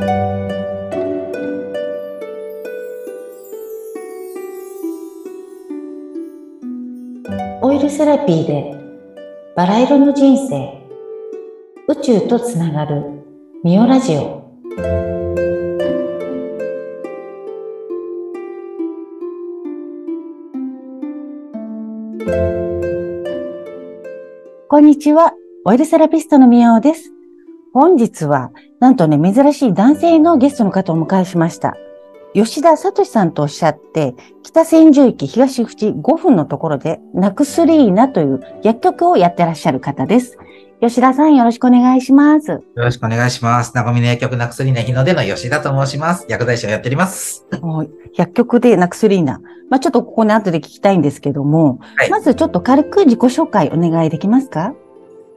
オイルセラピーでバラ色の人生。宇宙とつながるミオラジオ。こんにちは。オイルセラピストのミオです。本日はなんとね珍しい男性のゲストの方をお迎えしました吉田聡さんとおっしゃって、北千住駅東口5分のところで、ナクスリーナという薬局をやってらっしゃる方です。吉田さんよろしくお願いします。よろしくお願いします。なごみの薬局ナクスリーナ日の出の吉田と申します。薬剤師をやっております。薬局でナクスリーナ。まあ、ちょっとここね後で聞きたいんですけども、はい、まずちょっと軽く自己紹介お願いできますか？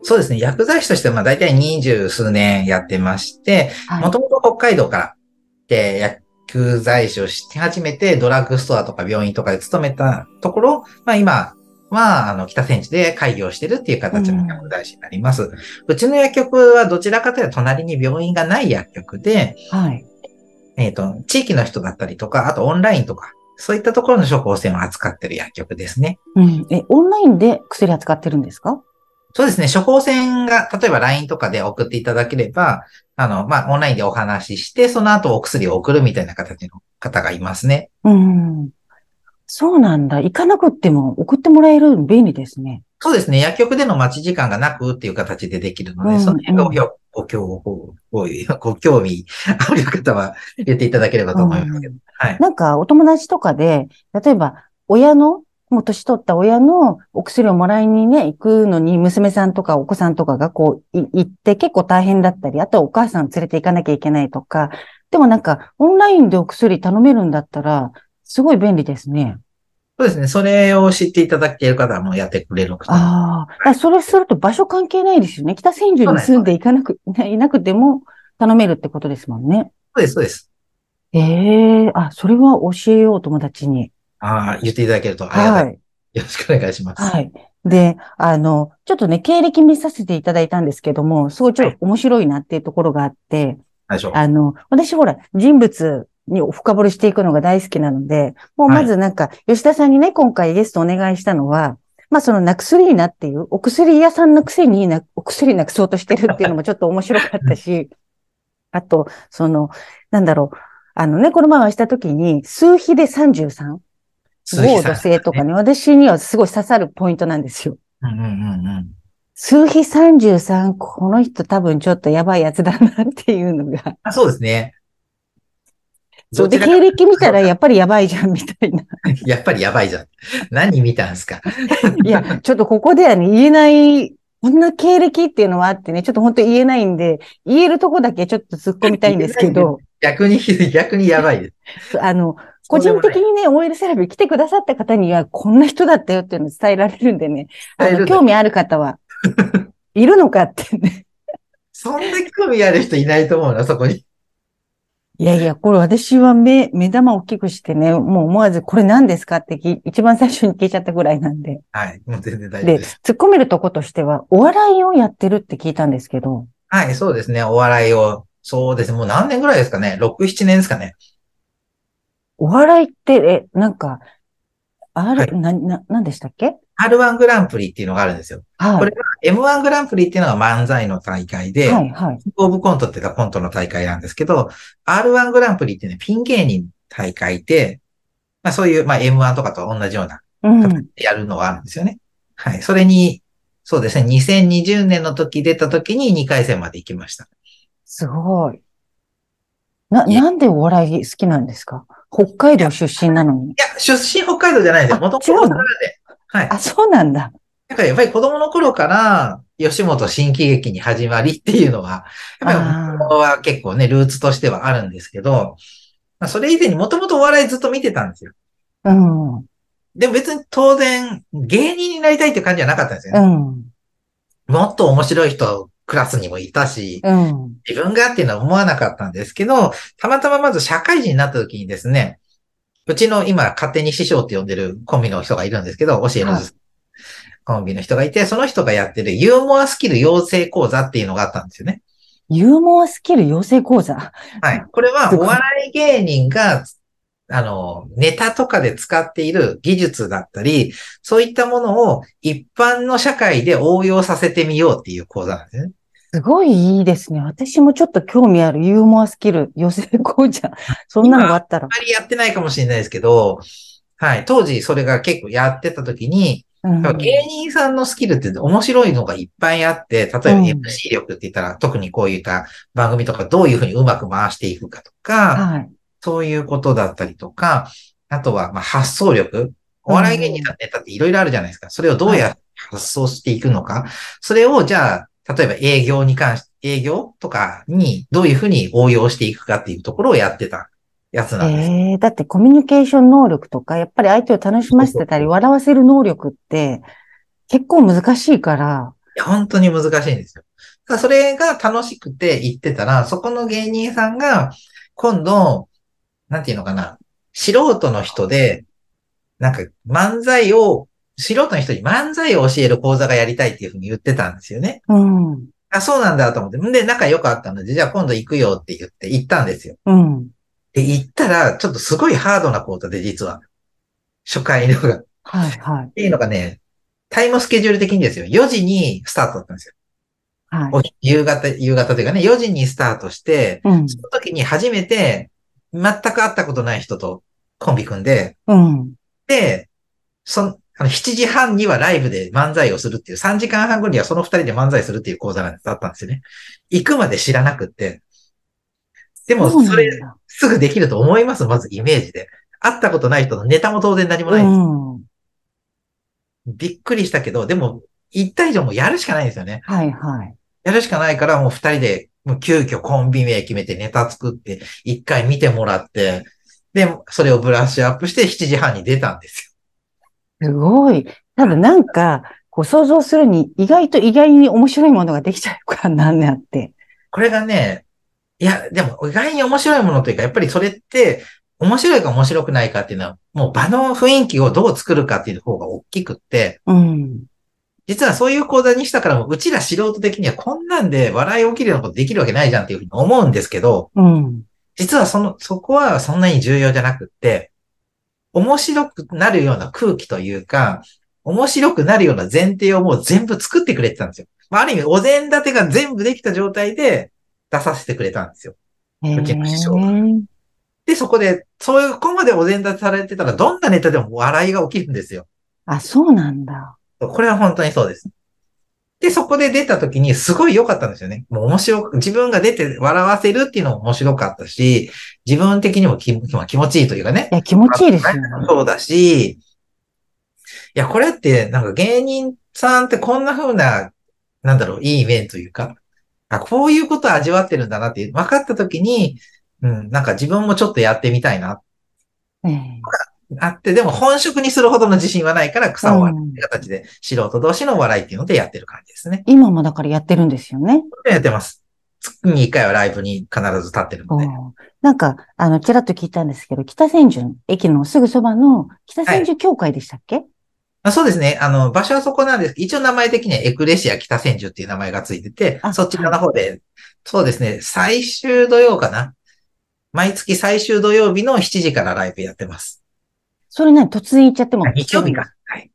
そうですね。薬剤師としてはまあ大体二十数年やってまして、もともと北海道からで薬薬剤師をして初めてドラッグストアとか病院とかで勤めたところ、まあ今は、あの、北千住で開業してるっていう形の薬剤師になります。うん、うちの薬局はどちらかというと隣に病院がない薬局で、はい。えっ、と、地域の人だったりとか、あとオンラインとか、そういったところの処方箋を扱ってる薬局ですね。うん。え、オンラインで薬扱ってるんですか？そうですね。処方箋が、例えば LINE とかで送っていただければ、あの、まあ、オンラインでお話しして、その後お薬を送るみたいな形の方がいますね。うん。そうなんだ。行かなくっても送ってもらえる便利ですね。そうですね。薬局での待ち時間がなくっていう形でできるので、うんうん、その辺がご興味、ご興味ある方は言っていただければと思いますけど。うん、はい。なんかお友達とかで、例えば親のもう年取った親のお薬をもらいにね、行くのに娘さんとかお子さんとかがこう行って結構大変だったり、あとはお母さん連れて行かなきゃいけないとか、でもなんかオンラインでお薬頼めるんだったら、すごい便利ですね。そうですね。それを知っていただける方はもうやってくれる方。ああ。それすると場所関係ないですよね。北千住に住んでいかなく、いなくても頼めるってことですもんね。そうです、そうです。ええー、あ、それは教えよう、友達に。ああ、言っていただけるとありがたい。はい。よろしくお願いします。はい。で、あの、ちょっとね、経歴見させていただいたんですけども、すごいちょっと面白いなっていうところがあって、はい、あの、私ほら、人物に深掘りしていくのが大好きなので、もうまずなんか、吉田さんにね、今回ゲストお願いしたのは、まあそのナクスリーナっていう、お薬屋さんのくせにな、お薬なくそうとしてるっていうのもちょっと 面白かったし、あと、その、なんだろう、あのね、この前はしたときに、数比で33。合土星とかね、私にはすごい刺さるポイントなんですよ。うんうんうんうん、数比33、この人多分ちょっとやばいやつだなっていうのが。あそうですね。そうで、経歴見たらやっぱりやばいじゃんみたいな。やっぱりやばいじゃん。何見たんすか？いや、ちょっとここではね、言えない、こんな経歴っていうのはあってね、ちょっと本当言えないんで、言えるとこだけちょっと突っ込みたいんですけど。逆に、逆にやばいです。あの、個人的にね、オイルセラピー来てくださった方には、こんな人だったよっていうのを伝えられるんでね、あの、興味ある方は、いるのかってね。そんな興味ある人いないと思うな、そこに。いやいや、これ私は目、目玉大きくしてね、もう思わずこれ何ですかって一番最初に聞いちゃったぐらいなんで。はい、もう全然大丈夫です。で、突っ込めるとことしては、お笑いをやってるって聞いたんですけど。はい、そうですね、お笑いを。そうですね、もう何年ぐらいですかね ?6、7年ですかね。お笑いって、え、なんか、あれ、はい、な、な、なんでしたっけ ?R1 グランプリっていうのがあるんですよ。はい。これは M1 グランプリっていうのが漫才の大会で、はい、はい。キングオブコントっていうかコントの大会なんですけど、R1 グランプリってね、ピン芸人大会で、まあそういう、まあ M1 とかと同じような、うん。やるのがあるんですよね。はい。それに、そうですね、2020年の時出た時に2回戦まで行きました。すごい。な、なんでお笑い好きなんですか？北海道出身なのに。いや、出身北海道じゃないですよ。元々大阪で。はい。あ、そうなんだ。なんかやっぱり子供の頃から、吉本新喜劇に始まりっていうのは、やっぱりここは結構ね、ルーツとしてはあるんですけど、まあ、それ以前にもともとお笑いずっと見てたんですよ。うん。でも別に当然、芸人になりたいって感じはなかったんですよね。うん。もっと面白い人、クラスにもいたし、うん。自分がっていうのは思わなかったんですけど、たまたままず社会人になった時にですね、うちの今勝手に師匠って呼んでるコンビの人がいるんですけど、教えのず、コンビの人がいて、その人がやってるユーモアスキル養成講座っていうのがあったんですよね。ユーモアスキル養成講座？はい。これはお笑い芸人が、あの、ネタとかで使っている技術だったり、そういったものを一般の社会で応用させてみようっていう講座なんですね。すごいいいですね。私もちょっと興味あるユーモアスキル養成講座。そんなのがあったら。あまりやってないかもしれないですけど、はい。当時それが結構やってた時に、うん芸人さんのスキルって面白いのがいっぱいあって、例えばうん MC 力って言ったら、特にこういった番組とかどういうふうにうまく回していくかとか、はい。そういうことだったりとか、あとはまあ発想力。お笑い芸人のネタっていろいろあるじゃないですか。それをどうやって発想していくのか。それをじゃあ、例えば営業に関し、営業とかにどういうふうに応用していくかっていうところをやってたやつなんです。ええだってコミュニケーション能力とか、やっぱり相手を楽しませてたり、笑わせる能力って結構難しいから、いや、本当に難しいんですよ。だそれが楽しくて言ってたら、そこの芸人さんが、今度、なんていうのかな、素人の人で、なんか漫才を、素人の人に漫才を教える講座がやりたいっていうふうに言ってたんですよね。うん。あ、そうなんだと思って。んで、仲良かったので、じゃあ今度行くよって言って行ったんですよ。うん。で、行ったら、ちょっとすごいハードな講座で、実は。初回のが。っはい、はい。ていうのがね、タイムスケジュール的にですよ。4時にスタートだったんですよ。はい。お夕方、夕方というかね、4時にスタートして、うん。その時に初めて、全く会ったことない人とコンビ組んで、うん。で、その、あの、7時半にはライブで漫才をするっていう、3時間半後にはその2人で漫才するっていう講座なんだったんですよね。行くまで知らなくって。でも、それ、すぐできると思いますまずイメージで。会ったことない人のネタも当然何もないんです。うん。びっくりしたけど、でも、一体以上もうやるしかないんですよね。はい、はい。やるしかないから、もう二人で、もう急遽コンビ名決めてネタ作って、一回見てもらって、で、それをブラッシュアップして7時半に出たんですすごい。ただなんか、こう想像するに意外と意外に面白いものができちゃうからなんねあって。よ。これがね、いや、でも意外に面白いものというか、やっぱりそれって、面白いか面白くないかっていうのは、もう場の雰囲気をどう作るかっていう方が大きくって、うん。実はそういう講座にしたからも、うちら素人的にはこんなんで笑い起きるようなことできるわけないじゃんっていうふうに思うんですけど、うん。実はその、そこはそんなに重要じゃなくって、面白くなるような空気というか、面白くなるような前提をもう全部作ってくれてたんですよ。まあ、ある意味、お膳立てが全部できた状態で出させてくれたんですよ。へうちの師匠ーで、そこで、そういう、ここまでお膳立てされてたら、どんなネタでも笑いが起きるんですよ。あ、そうなんだ。これは本当にそうです。で、そこで出た時にすごい良かったんですよね。もう面白く、自分が出て笑わせるっていうのも面白かったし、自分的にも気まあ気持ちいいというかねい。や、気持ちいいですよね。そうだし、いや、これって、なんか芸人さんってこんな風な、なんだろう、いい面というか、あ、こういうことを味わってるんだなって分かった時に、うん、なんか自分もちょっとやってみたいな、ええあって、でも本職にするほどの自信はないから、草を割るって形で、素人同士の笑いっていうのでやってる感じですね。今もだからやってるんですよね。やってます。月に一回はライブに必ず立ってるので。うんなんか、あの、ちらっと聞いたんですけど、北千住、駅のすぐそばの北千住協会でしたっけ、あそうですね。あの、場所はそこなんです。一応名前的にはエクレシア北千住っていう名前がついててあ、そっち側の方で、そうですね。最終土曜かな。毎月最終土曜日の7時からライブやってます。それ何突然行っちゃっても。日曜日か。はい。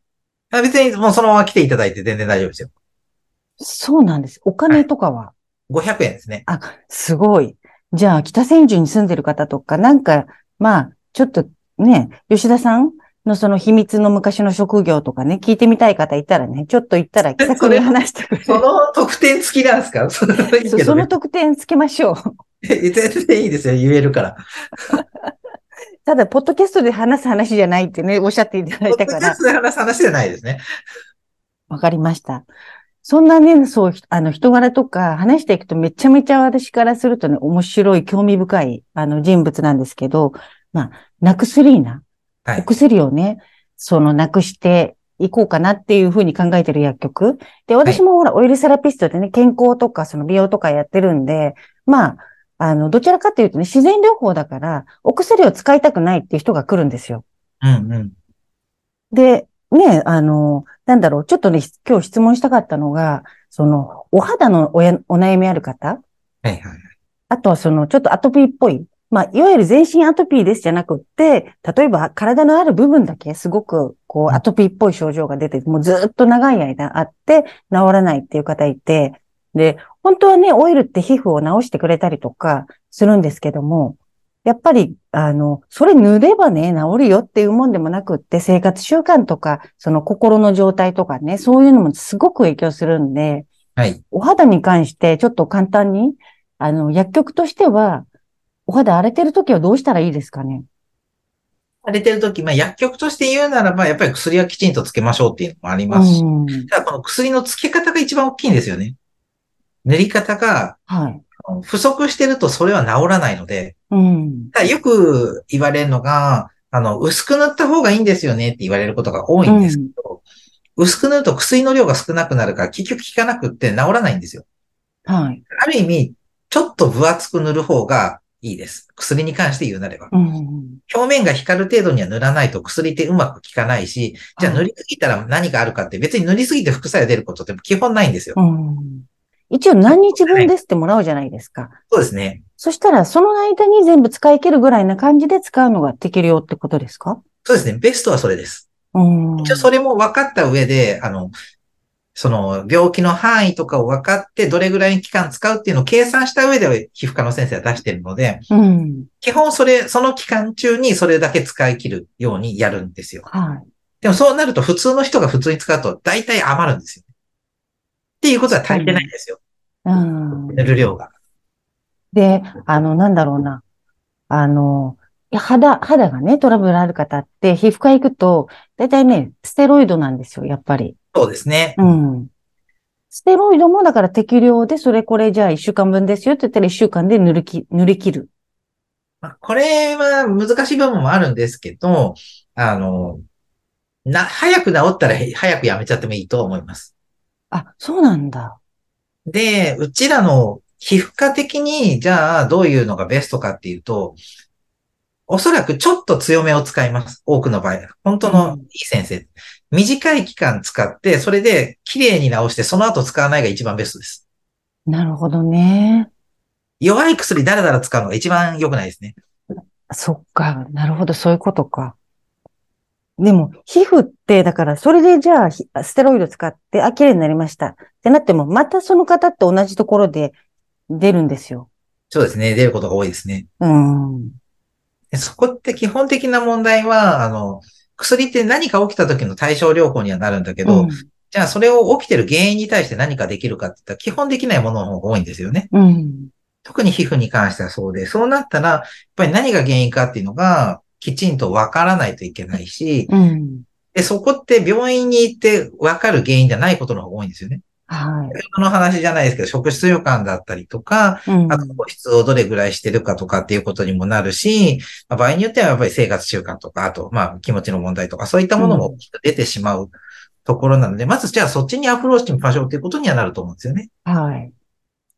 あ別にもうそのまま来ていただいて全然大丈夫ですよ。そうなんです。お金とかは、500円ですね。あ、すごい。じゃあ、北千住に住んでる方とか、なんか、まあ、ちょっとね、吉田さんのその秘密の昔の職業とかね、聞いてみたい方いたらね、ちょっと行ったら気さくに話してくれる。その特典付きなんですか？その特典つけましょう。全然いいですよ。言えるから。ただ、ポッドキャストで話す話じゃないってね、おっしゃっていただいたからポッドキャス、トで話す話じゃないですね。わかりました。そんなね、そう、あの、人柄とか話していくとめちゃめちゃ私からするとね、面白い、興味深い、あの、人物なんですけど、まあ、ナクスリーナ、はいお薬をね、その、なくしていこうかなっていうふうに考えてる薬局。で、私もほら、オイルセラピストでね、健康とか、その美容とかやってるんで、まあ、あの、どちらかというとね、自然療法だから、お薬を使いたくないっていう人が来るんですよ。うんうん。で、ね、あの、なんだろう、ちょっとね、今日質問したかったのが、その、お肌のおやお悩みある方、はいはい。あとはその、ちょっとアトピーっぽい。まあ、いわゆる全身アトピーですじゃなくって、例えば体のある部分だけすごく、こう、アトピーっぽい症状が出て、もうずっと長い間あって治らないっていう方いて、で、本当はね、オイルって皮膚を治してくれたりとかするんですけども、やっぱり、あの、それ塗ればね、治るよっていうもんでもなくって、生活習慣とか、その心の状態とかね、そういうのもすごく影響するんで、はい。お肌に関してちょっと簡単に、あの、薬局としては、お肌荒れてるときはどうしたらいいですかね？荒れてるとき、まあ薬局として言うならば、やっぱり薬はきちんとつけましょうっていうのもありますし、ただこの薬のつけ方が一番大きいんですよね。塗り方が、はい。不足してるとそれは治らないので、うん。よく言われるのが、あの、薄く塗った方がいいんですよねって言われることが多いんですけど、うん、薄く塗ると薬の量が少なくなるから結局効かなくって治らないんですよ。はい。ある意味、ちょっと分厚く塗る方がいいです。薬に関して言うなれば。うん、表面が光る程度には塗らないと薬ってうまく効かないし、じゃあ塗りすぎたら何があるかって別に塗りすぎて副作用出ることって基本ないんですよ。うん一応何日分ですってもらうじゃないですか。そうですね。そしたら、その間に全部使い切るぐらいな感じで使うのができるよってことですか？そうですね。ベストはそれです。一応それも分かった上で、あの、その病気の範囲とかを分かって、どれぐらいの期間使うっていうのを計算した上で皮膚科の先生は出してるので、うん、基本それ、その期間中にそれだけ使い切るようにやるんですよ。はい。でもそうなると普通の人が普通に使うと大体余るんですよ。っていうことは足りてないんですよ。うん。塗る量が。で、あの、なんだろうな。あの、肌、肌がね、トラブルある方って、皮膚科行くと、大体ね、ステロイドなんですよ、やっぱり。そうですね。うん。ステロイドもだから適量で、それこれじゃあ一週間分ですよって言ったら一週間で塗りき、塗り切る。まあ、これは難しい部分もあるんですけど、あの、な、早く治ったら早くやめちゃってもいいと思います。あ、そうなんだ。で、うちらの皮膚科的に、じゃあどういうのがベストかっていうと、おそらくちょっと強めを使います。多くの場合。本当のいい先生。うん、短い期間使って、それで綺麗に直して、その後使わないが一番ベストです。なるほどね。弱い薬だらだら使うのが一番良くないですね。そっか。なるほど。そういうことか。でも、皮膚って、だから、それでじゃあ、ステロイド使って、あ、綺麗になりました。ってなっても、またその方って同じところで出るんですよ。そうですね。出ることが多いですね。うん。そこって基本的な問題は、あの、薬って何か起きた時の対症療法にはなるんだけど、うん、じゃあそれを起きてる原因に対して何かできるかって言ったら基本できないものの方が多いんですよね。うん、特に皮膚に関してはそうで、そうなったら、やっぱり何が原因かっていうのが、きちんとわからないといけないし、うん、で、そこって病院に行ってわかる原因じゃないことの方が多いんですよね。はい。その話じゃないですけど、食質予感だったりとか、うん、あと保湿をどれぐらいしてるかとかっていうことにもなるし、まあ、場合によってはやっぱり生活習慣とか、あと、まあ気持ちの問題とか、そういったものも出てしまうところなので、うん、まずじゃあそっちにアプローチしましょうっていうことにはなると思うんですよね。はい。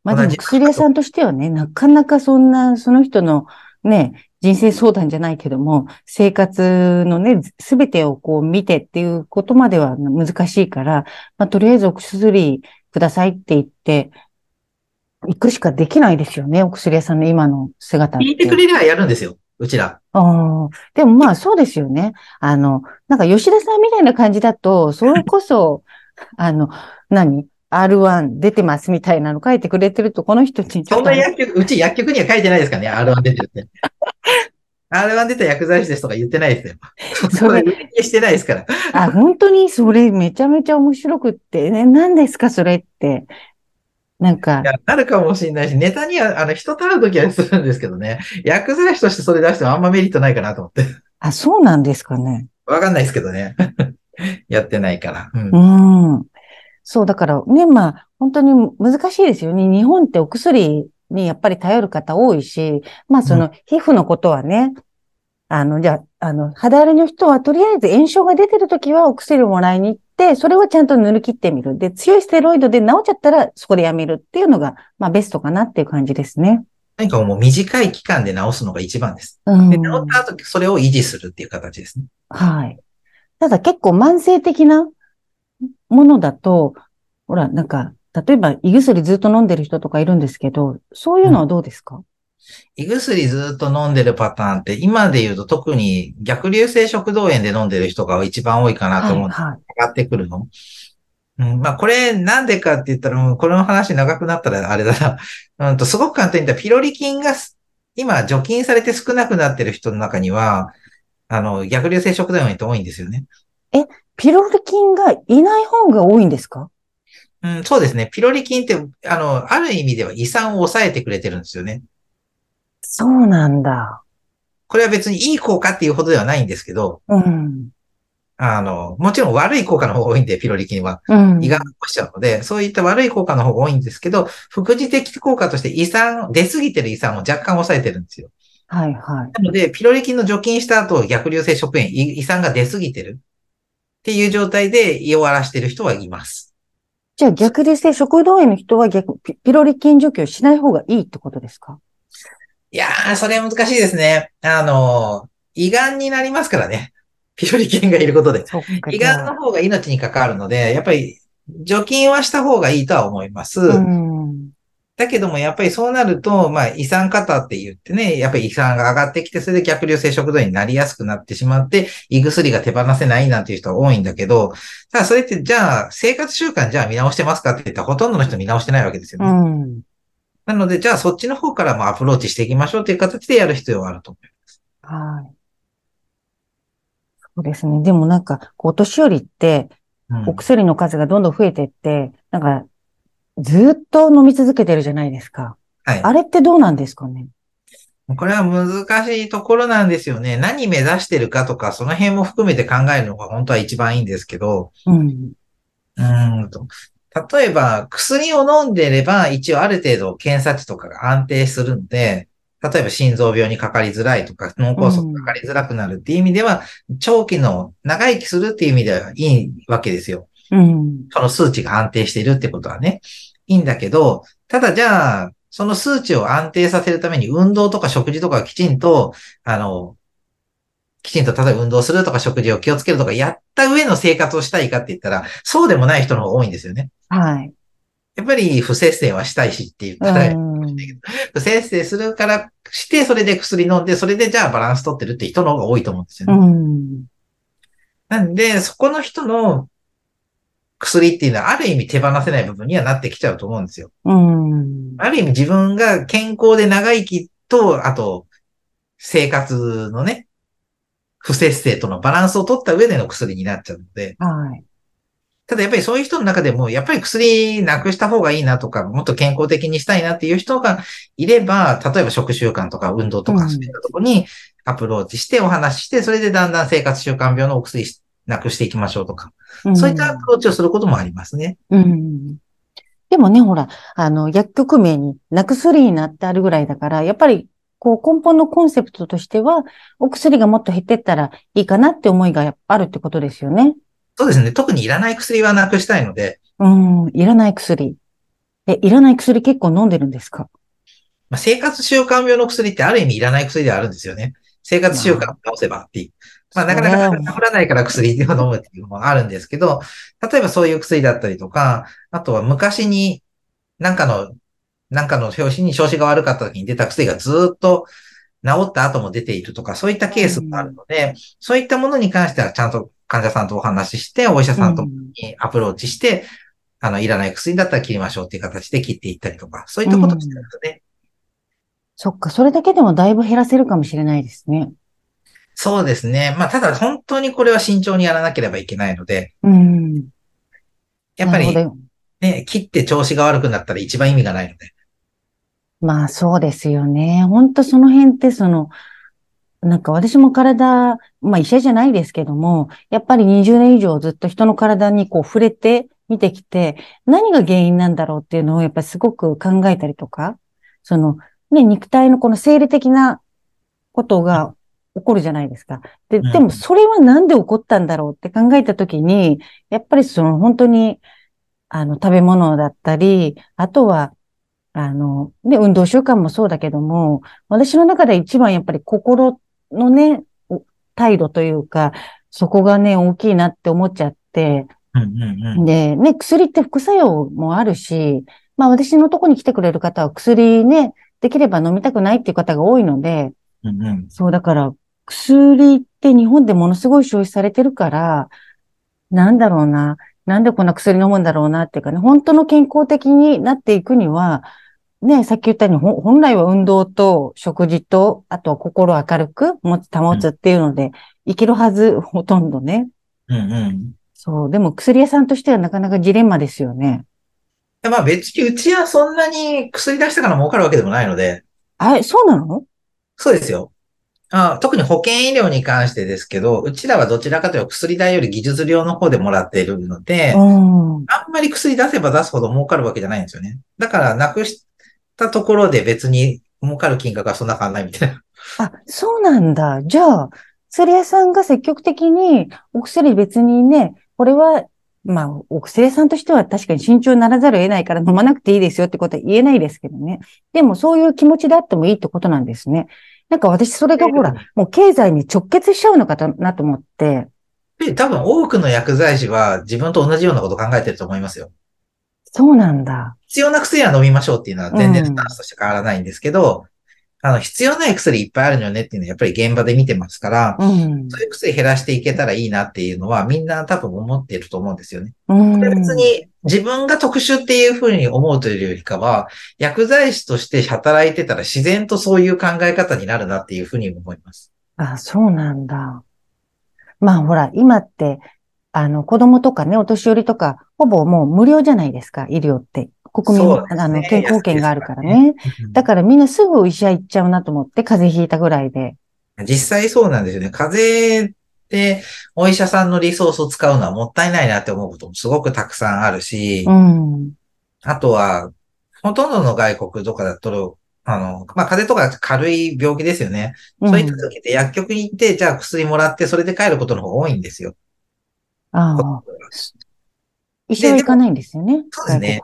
まあでも薬屋さんとしてはね、なかなかそんな、その人のね、人生相談じゃないけども、生活のね、すべてをこう見てっていうことまでは難しいから、まあ、とりあえずお薬くださいって言って、行くしかできないですよね、お薬屋さんの今の姿。聞いてくれりゃやるんですよ、うちら。ああ、でもまあそうですよね。あの、なんか吉田さんみたいな感じだと、それこそ、あの、何？R1 出てますみたいなの書いてくれてると、この人にそんな薬局、うち薬局には書いてないですかね、R1 出てるって。R1 出た薬剤師ですとか言ってないですよ。それ、してないですから。あ、本当にそれめちゃめちゃ面白くって、ね、何ですかそれって。なんか。いや、なるかもしれないし、ネタには、あの、人と会うときはするんですけどね、薬剤師としてそれ出してもあんまメリットないかなと思って。あ、そうなんですかね。わかんないですけどね。やってないから。うん。うんそう、だからね、まあ、本当に難しいですよね。日本ってお薬にやっぱり頼る方多いし、まあその皮膚のことはね、うん、あの、じゃあ、あの、肌荒れの人はとりあえず炎症が出てるときはお薬をもらいに行って、それをちゃんと塗り切ってみる。で、強いステロイドで治っちゃったらそこでやめるっていうのが、まあベストかなっていう感じですね。何かもう短い期間で治すのが一番です。うん、で、治った後それを維持するっていう形ですね。はい。ただ結構慢性的なものだと、ほら、なんか、例えば胃薬ずっと飲んでる人とかいるんですけど、そういうのはどうですか、うん、胃薬ずっと飲んでるパターンって、今で言うと特に逆流性食道炎で飲んでる人が一番多いかなと思って、上がってくるの。うん、まあ、これなんでかって言ったら、これの話長くなったらあれだな。うんと、すごく簡単に言ったら、ピロリ菌が今除菌されて少なくなってる人の中には、あの、逆流性食道炎って多いんですよね。え、ピロリ菌がいない方が多いんですか？うん、そうですね。ピロリ菌って、あの、ある意味では胃酸を抑えてくれてるんですよね。そうなんだ。これは別にいい効果っていうほどではないんですけど、うん。あの、もちろん悪い効果の方が多いんで、ピロリ菌は。胃が残しちゃうので、そういった悪い効果の方が多いんですけど、副次的効果として胃酸、出過ぎてる胃酸を若干抑えてるんですよ。はいはい。なので、ピロリ菌の除菌した後、逆流性食塩、胃酸が出過ぎてるっていう状態で胃を荒らしてる人はいます。じゃあ逆流性食道炎の人は逆、ピロリ菌除去しない方がいいってことですか？いやー、それは難しいですね。あの、胃がんになりますからね。ピロリ菌がいることで。胃がんの方が命に関わるので、やっぱり除菌はした方がいいとは思います。だけども、やっぱりそうなると、まあ、胃酸過多って言ってね、やっぱり胃酸が上がってきて、それで逆流性食道になりやすくなってしまって、胃薬が手放せないなんていう人が多いんだけど、ただそれってじゃあ、生活習慣じゃあ見直してますかって言ったらほとんどの人見直してないわけですよね。うん、なので、じゃあそっちの方からもアプローチしていきましょうっていう形でやる必要はあると思います。はい。そうですね。でもなんか、お年寄りって、お薬の数がどんどん増えていって、なんか、ずっと飲み続けてるじゃないですか。はい。あれってどうなんですかね？これは難しいところなんですよね。何目指してるかとか、その辺も含めて考えるのが本当は一番いいんですけど。うん。うんと。例えば、薬を飲んでれば、一応ある程度検査値とかが安定するんで、例えば心臓病にかかりづらいとか、脳梗塞かかりづらくなるっていう意味では、うん、長期の長生きするっていう意味ではいいわけですよ。うん。その数値が安定しているってことはね。いいんだけど、ただじゃあ、その数値を安定させるために運動とか食事とかきちんと、あの、きちんと例えば運動するとか食事を気をつけるとかやった上の生活をしたいかって言ったら、そうでもない人の方が多いんですよね。はい。やっぱり不節制はしたいしって言ったら、不節制するからして、それで薬飲んで、それでじゃあバランス取ってるって人の方が多いと思うんですよね。うん、なんで、そこの人の薬っていうのはある意味手放せない部分にはなってきちゃうと思うんですよ。うん、ある意味自分が健康で長生きと、あと、生活のね、不節制とのバランスを取った上での薬になっちゃうので。はい。ただやっぱりそういう人の中でも、やっぱり薬なくした方がいいなとか、もっと健康的にしたいなっていう人がいれば、例えば食習慣とか運動とかそういったところにアプローチしてお話しして、それでだんだん生活習慣病のお薬なくしていきましょうとか、うん、そういったアプローチをすることもありますね。うん。でもね、ほら、あの、薬局名になくすりになってあるぐらいだから、やっぱり、こう、根本のコンセプトとしては、お薬がもっと減ってったらいいかなって思いがあるってことですよね。そうですね。特にいらない薬はなくしたいので。うん、いらない薬。え、いらない薬結構飲んでるんですか？まあ、生活習慣病の薬ってある意味いらない薬ではあるんですよね。生活習慣を直せばっていう。まあ、なかなか治らないから薬を飲むっていうのもあるんですけど、例えばそういう薬だったりとか、あとは昔になんかの、なんかの表紙に調子が悪かった時に出た薬がずっと治った後も出ているとか、そういったケースもあるので、そういったものに関してはちゃんと患者さんとお話しして、お医者さんとにアプローチして、あの、いらない薬だったら切りましょうっていう形で切っていったりとか、そういったことをしてるんですね。そっか、それだけでもだいぶ減らせるかもしれないですね。そうですね。まあ、ただ本当にこれは慎重にやらなければいけないので、うん。やっぱり、ね、切って調子が悪くなったら一番意味がないので。まあ、そうですよね。本当その辺ってその、なんか私も体、まあ医者じゃないですけども、やっぱり20年以上ずっと人の体にこう触れて見てきて、何が原因なんだろうっていうのをやっぱりすごく考えたりとか、その、ね、肉体のこの生理的なことが起こるじゃないですか。で、でもそれはなんで起こったんだろうって考えたときに、やっぱりその本当に、あの、食べ物だったり、あとは、あの、ね、運動習慣もそうだけども、私の中で一番やっぱり心のね、態度というか、そこがね、大きいなって思っちゃって、うんうんうん。で、ね、薬って副作用もあるし、まあ私のとこに来てくれる方は薬ね、できれば飲みたくないっていう方が多いので、うんうん。そうだから薬って日本でものすごい消費されてるから、なんだろうな、なんでこんな薬飲むんだろうなっていうかね、本当の健康的になっていくには、ね、さっき言ったように、ほ本来は運動と食事と、あと心を明るく持つ、保つっていうので、いけるはず、ほとんどね。うんうん。そう、でも薬屋さんとしてはなかなかジレンマですよね。でまあ別にうちはそんなに薬出したから儲かるわけでもないので、あれ、そうなの？そうですよ。あ特に保険医療に関してですけど、うちらはどちらかというと薬代より技術料の方でもらっているので、うん。あんまり薬出せば出すほど儲かるわけじゃないんですよね。だから、なくしたところで別に儲かる金額はそんな変わんないみたいな。あ、そうなんだ。じゃあ、薬屋さんが積極的にお薬別にね、これは、まあ、お薬屋さんとしては確かに慎重にならざるを得ないから飲まなくていいですよってことは言えないですけどね。でもそういう気持ちであってもいいってことなんですね。なんか私それがほら、もう経済に直結しちゃうのかなと思って。で、多分多くの薬剤師は自分と同じようなことを考えてると思いますよ。そうなんだ。必要な薬は飲みましょうっていうのは全然スタンスとして変わらないんですけど、あの、必要ない薬いっぱいあるよねっていうのはやっぱり現場で見てますから、うん。そういう薬減らしていけたらいいなっていうのはみんな多分思っていると思うんですよね。うん。で別に自分が特殊っていうふうに思うというよりかは、薬剤師として働いてたら自然とそういう考え方になるなっていうふうに思います。あ、そうなんだ。まあほら、今って、あの、子供とかね、お年寄りとか、ほぼもう無料じゃないですか、医療って。国民、ねあの、健康保険があるからね。だからみんなすぐお医者行っちゃうなと思って、風邪ひいたぐらいで。実際そうなんですよね。風邪でお医者さんのリソースを使うのはもったいないなって思うこともすごくたくさんあるし、うん。あとは、ほとんどの外国とかだと、あの、まあ、風邪とか軽い病気ですよね。うんそういった時って薬局に行って、じゃあ薬もらって、それで帰ることの方が多いんですよ。ああ。医者は行かないんですよね。そうですね。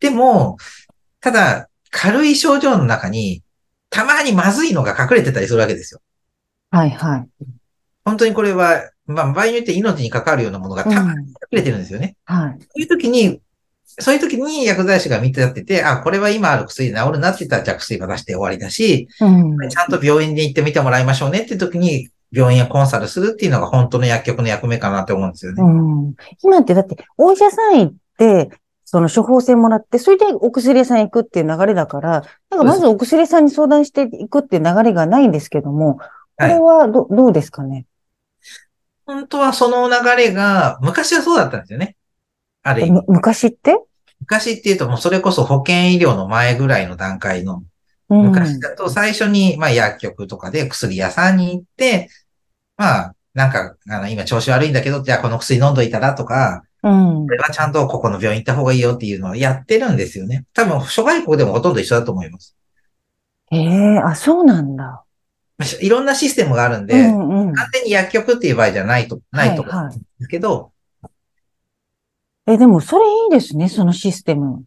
でも、ただ、軽い症状の中に、たまにまずいのが隠れてたりするわけですよ。はいはい。本当にこれは、まあ、場合によって命に関わるようなものがたまに隠れてるんですよね。はい。そういう時に、そういう時に薬剤師が見てやってて、あ、これは今ある薬で治るなって言ったら、じゃあ薬は出して終わりだし、うん。ちゃんと病院に行ってみてもらいましょうねっていう時に、病院やコンサルするっていうのが本当の薬局の役目かなって思うんですよね。うん。今ってだって、お医者さん行って、その処方箋もらって、それでお薬屋さん行くっていう流れだから、なんかまずお薬屋さんに相談していくっていう流れがないんですけども、こはいれはどどうですかね？本当はその流れが、昔はそうだったんですよね。ある意味む昔って？昔っていうともうそれこそ保険医療の前ぐらいの段階の、うん。昔だと最初に、まあ薬局とかで薬屋さんに行って、まあ、なんか、あの、今調子悪いんだけど、じゃあこの薬飲んどいたらとか、うんこ。れはちゃんとここの病院行った方がいいよっていうのをやってるんですよね。多分、諸外国でもほとんど一緒だと思います。ええあ、そうなんだ。いろんなシステムがあるんうで、んうん。完全に薬局っていう場合じゃないと、ないと思はいはいうんですけど、え、でもそれいいですね、そのシステム。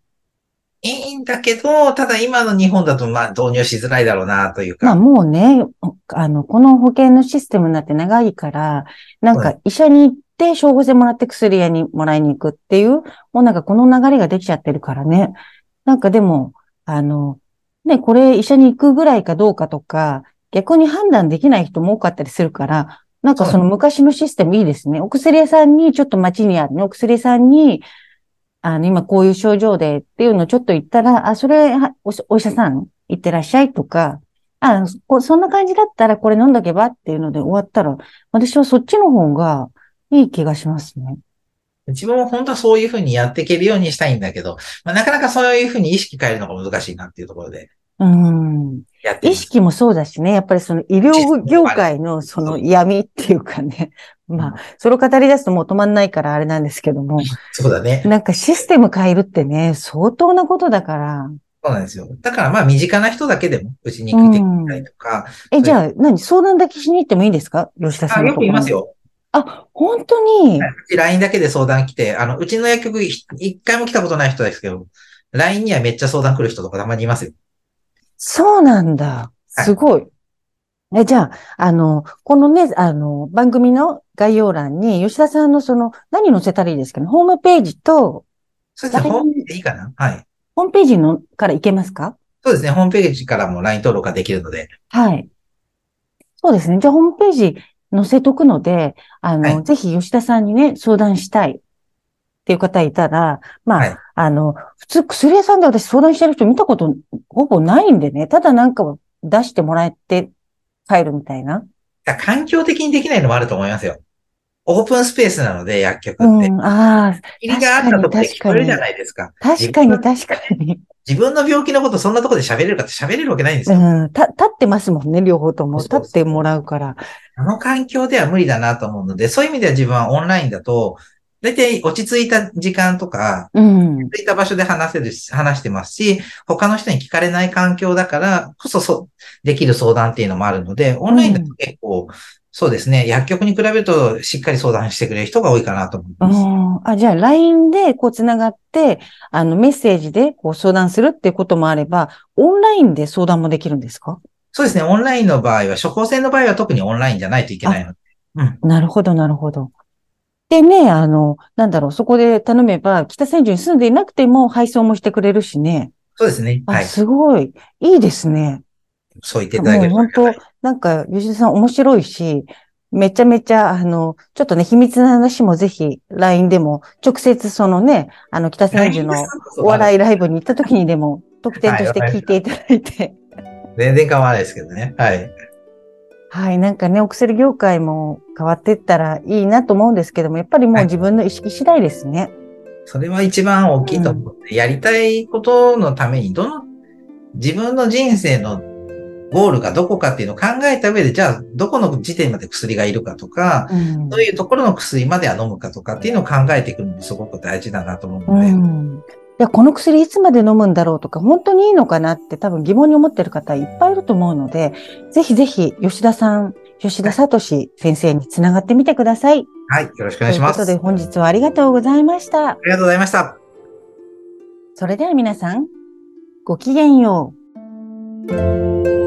いいんだけど、ただ今の日本だとまあ導入しづらいだろうなというか、まあもうね、あの、この保険のシステムになって長いから、なんはか医者に行って、処方箋もらって薬屋にもらいに行くっていう、もうなんかこの流れができちゃってるからね。なんかでも、あの、ね、これ医者に行くぐらいかどうかとか、逆に判断できない人も多かったりするから、なんかその昔のシステムいいですね。お薬屋さんに、ちょっと街にあるね、お薬屋さんに、あの、今こういう症状でっていうのをちょっと言ったら、あ、それ、はおお医者さん行ってらっしゃいとか、あ、こそんな感じだったらこれ飲んどけばっていうので終わったら、私はそっちの方がいい気がしますね。自分も本当はそういうふうにやっていけるようにしたいんだけど、まあ、なかなかそういうふうに意識変えるのが難しいなっていうところでうん。意識もそうだしね、やっぱりその医療業界のその闇っていうかね、まあ、それを語り出すともう止まんないからあれなんですけども、そうだね。なんかシステム変えるってね、相当なことだから。そうなんですよ。だからまあ身近な人だけでもうちに来てくれたりとか、え、じゃあ、何？相談だけしに行ってもいいですか？吉田さあよくいますよ。あ、本当に？LINE だけで相談来て、あの、うちの薬局ひ一回も来たことない人ですけど、LINE にはめっちゃ相談来る人とかたまにいますよ。そうなんだ。すごい。え、じゃあ、あの、このね、あの、番組の概要欄に、吉田さんのその、何載せたらいいですかね？ホームページと、そうですね、ホームページでいいかな？はい。ホームページのからいけますか？そうですね、ホームページからも LINE 登録ができるので。はい。そうですね。じゃあ、ホームページ載せとくので、あの、はいぜひ吉田さんにね、相談したいっていう方いたら、まあ、はいあの、普通薬屋さんで私相談してる人見たことほぼないんでね、ただなんか出してもらえて帰るみたいな。環境的にできないのもあると思いますよ。オープンスペースなので、薬局って。うん、ああ、入りがあったところで確かに聞こえるじゃないですか。確かに確かに。自分の病気のことそんなところで喋れるかって喋れるわけないんですうよ。ん、た、立ってますもんね、両方とも。立ってもらうから。あの環境では無理だなと思うので、そういう意味では自分はオンラインだと、だいたい落ち着いた時間とか、うん。落ち着いた場所で話せるし、話してますし、他の人に聞かれない環境だからこそそう、できる相談っていうのもあるので、オンラインだと結構、そうですね、薬局に比べるとしっかり相談してくれる人が多いかなと思います。うんあ、じゃあ、LINE でこう繋がって、あの、メッセージでこう相談するっていうこともあれば、オンラインで相談もできるんですか？そうですね、オンラインの場合は、処方箋の場合は特にオンラインじゃないといけないので。うん。なるほど、なるほど。でね、あの、なんだろう、そこで頼めば、北千住に住んでいなくても配送もしてくれるしね。そうですね。あ、はい。すごい。いいですね。そう言っていただける本当、なんか、吉田さん面白いし、めちゃめちゃ、あの、ちょっとね、秘密な話もぜひ、LINE でも、直接そのね、あの、北千住のお笑いライブに行った時にでも、特典として聞いていただいて。全然構わないですけどね。はい。はい、なんかね、お薬業界も変わっていったらいいなと思うんですけども、やっぱりもうはい自分の意識次第ですね。それは一番大きいと思う。やりたいことのために、どの、自分の人生のゴールがどこかっていうのを考えた上で、じゃあ、どこの時点まで薬がいるかとか、うんどういうところの薬までは飲むかとかっていうのを考えていくのもすごく大事だなと思ううので、ん。いや、この薬いつまで飲むんだろうとか、本当にいいのかなって多分疑問に思ってる方いっぱいいると思うので、ぜひぜひ吉田さん、吉田聡先生につながってみてください。はい。よろしくお願いします。あということで本日はありがとうございました。りがとうございました。それでは皆さん、ごきげんよう。